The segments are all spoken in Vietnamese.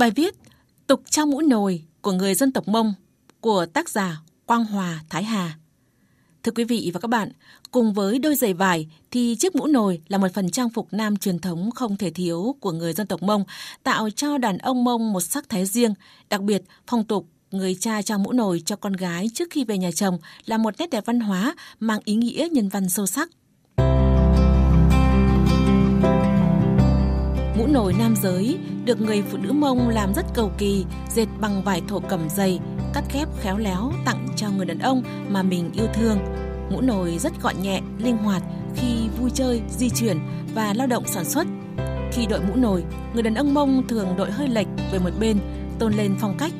Bài viết Tục trao mũ nồi của người dân tộc Mông của tác giả Quang Hòa Thái Hà. Thưa quý vị và các bạn, cùng với đôi giày vải thì chiếc mũ nồi là một phần trang phục nam truyền thống không thể thiếu của người dân tộc Mông, tạo cho đàn ông Mông một sắc thái riêng, đặc biệt phong tục người cha trao mũ nồi cho con gái trước khi về nhà chồng là một nét đẹp văn hóa mang ý nghĩa nhân văn sâu sắc. Mũ nồi nam giới được người phụ nữ Mông làm rất cầu kỳ, dệt bằng vải thổ cẩm dày, cắt ghép khéo léo tặng cho người đàn ông mà mình yêu thương. Mũ nồi rất gọn nhẹ, linh hoạt khi vui chơi, di chuyển và lao động sản xuất. Khi đội mũ nồi, người đàn ông Mông thường đội hơi lệch về một bên, tôn lên phong cách.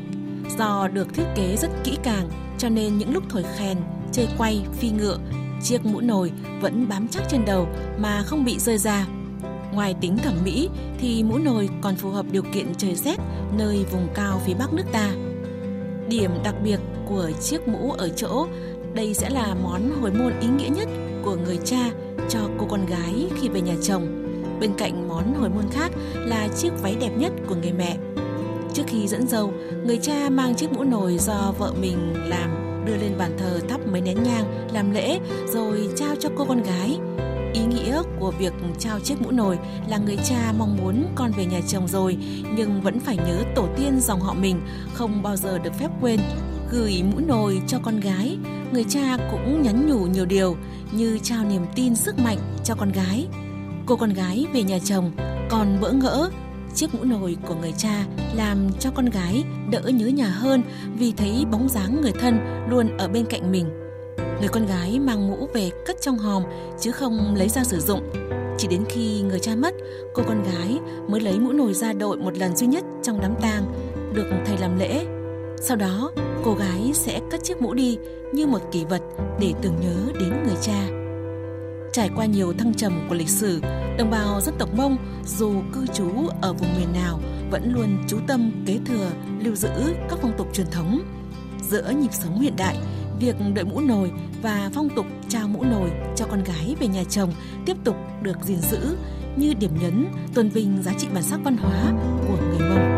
Do được thiết kế rất kỹ càng, cho nên những lúc thổi khen, chơi quay, phi ngựa, chiếc mũ nồi vẫn bám chắc trên đầu mà không bị rơi ra. Ngoài tính thẩm mỹ thì mũ nồi còn phù hợp điều kiện trời rét nơi vùng cao phía bắc nước ta. Điểm đặc biệt của chiếc mũ ở chỗ đây sẽ là món hồi môn ý nghĩa nhất của người cha cho cô con gái khi về nhà chồng. Bên cạnh món hồi môn khác là chiếc váy đẹp nhất của người mẹ. Trước khi dẫn dâu, người cha mang chiếc mũ nồi do vợ mình làm đưa lên bàn thờ thắp mấy nén nhang làm lễ rồi trao cho cô con gái Ý của việc trao chiếc mũ nồi là người cha mong muốn con về nhà chồng rồi nhưng vẫn phải nhớ tổ tiên dòng họ mình không bao giờ được phép quên. Gửi mũ nồi cho con gái, người cha cũng nhắn nhủ nhiều điều như trao niềm tin sức mạnh cho con gái. Cô con gái về nhà chồng còn bỡ ngỡ chiếc mũ nồi của người cha làm cho con gái đỡ nhớ nhà hơn vì thấy bóng dáng người thân luôn ở bên cạnh mình người con gái mang mũ về cất trong hòm chứ không lấy ra sử dụng. Chỉ đến khi người cha mất, cô con gái mới lấy mũ nồi ra đội một lần duy nhất trong đám tang, được thầy làm lễ. Sau đó, cô gái sẽ cất chiếc mũ đi như một kỷ vật để tưởng nhớ đến người cha. Trải qua nhiều thăng trầm của lịch sử, đồng bào dân tộc Mông dù cư trú ở vùng miền nào vẫn luôn chú tâm kế thừa, lưu giữ các phong tục truyền thống. Giữa nhịp sống hiện đại, việc đội mũ nồi và phong tục trao mũ nồi cho con gái về nhà chồng tiếp tục được gìn giữ như điểm nhấn tôn vinh giá trị bản sắc văn hóa của người Mông.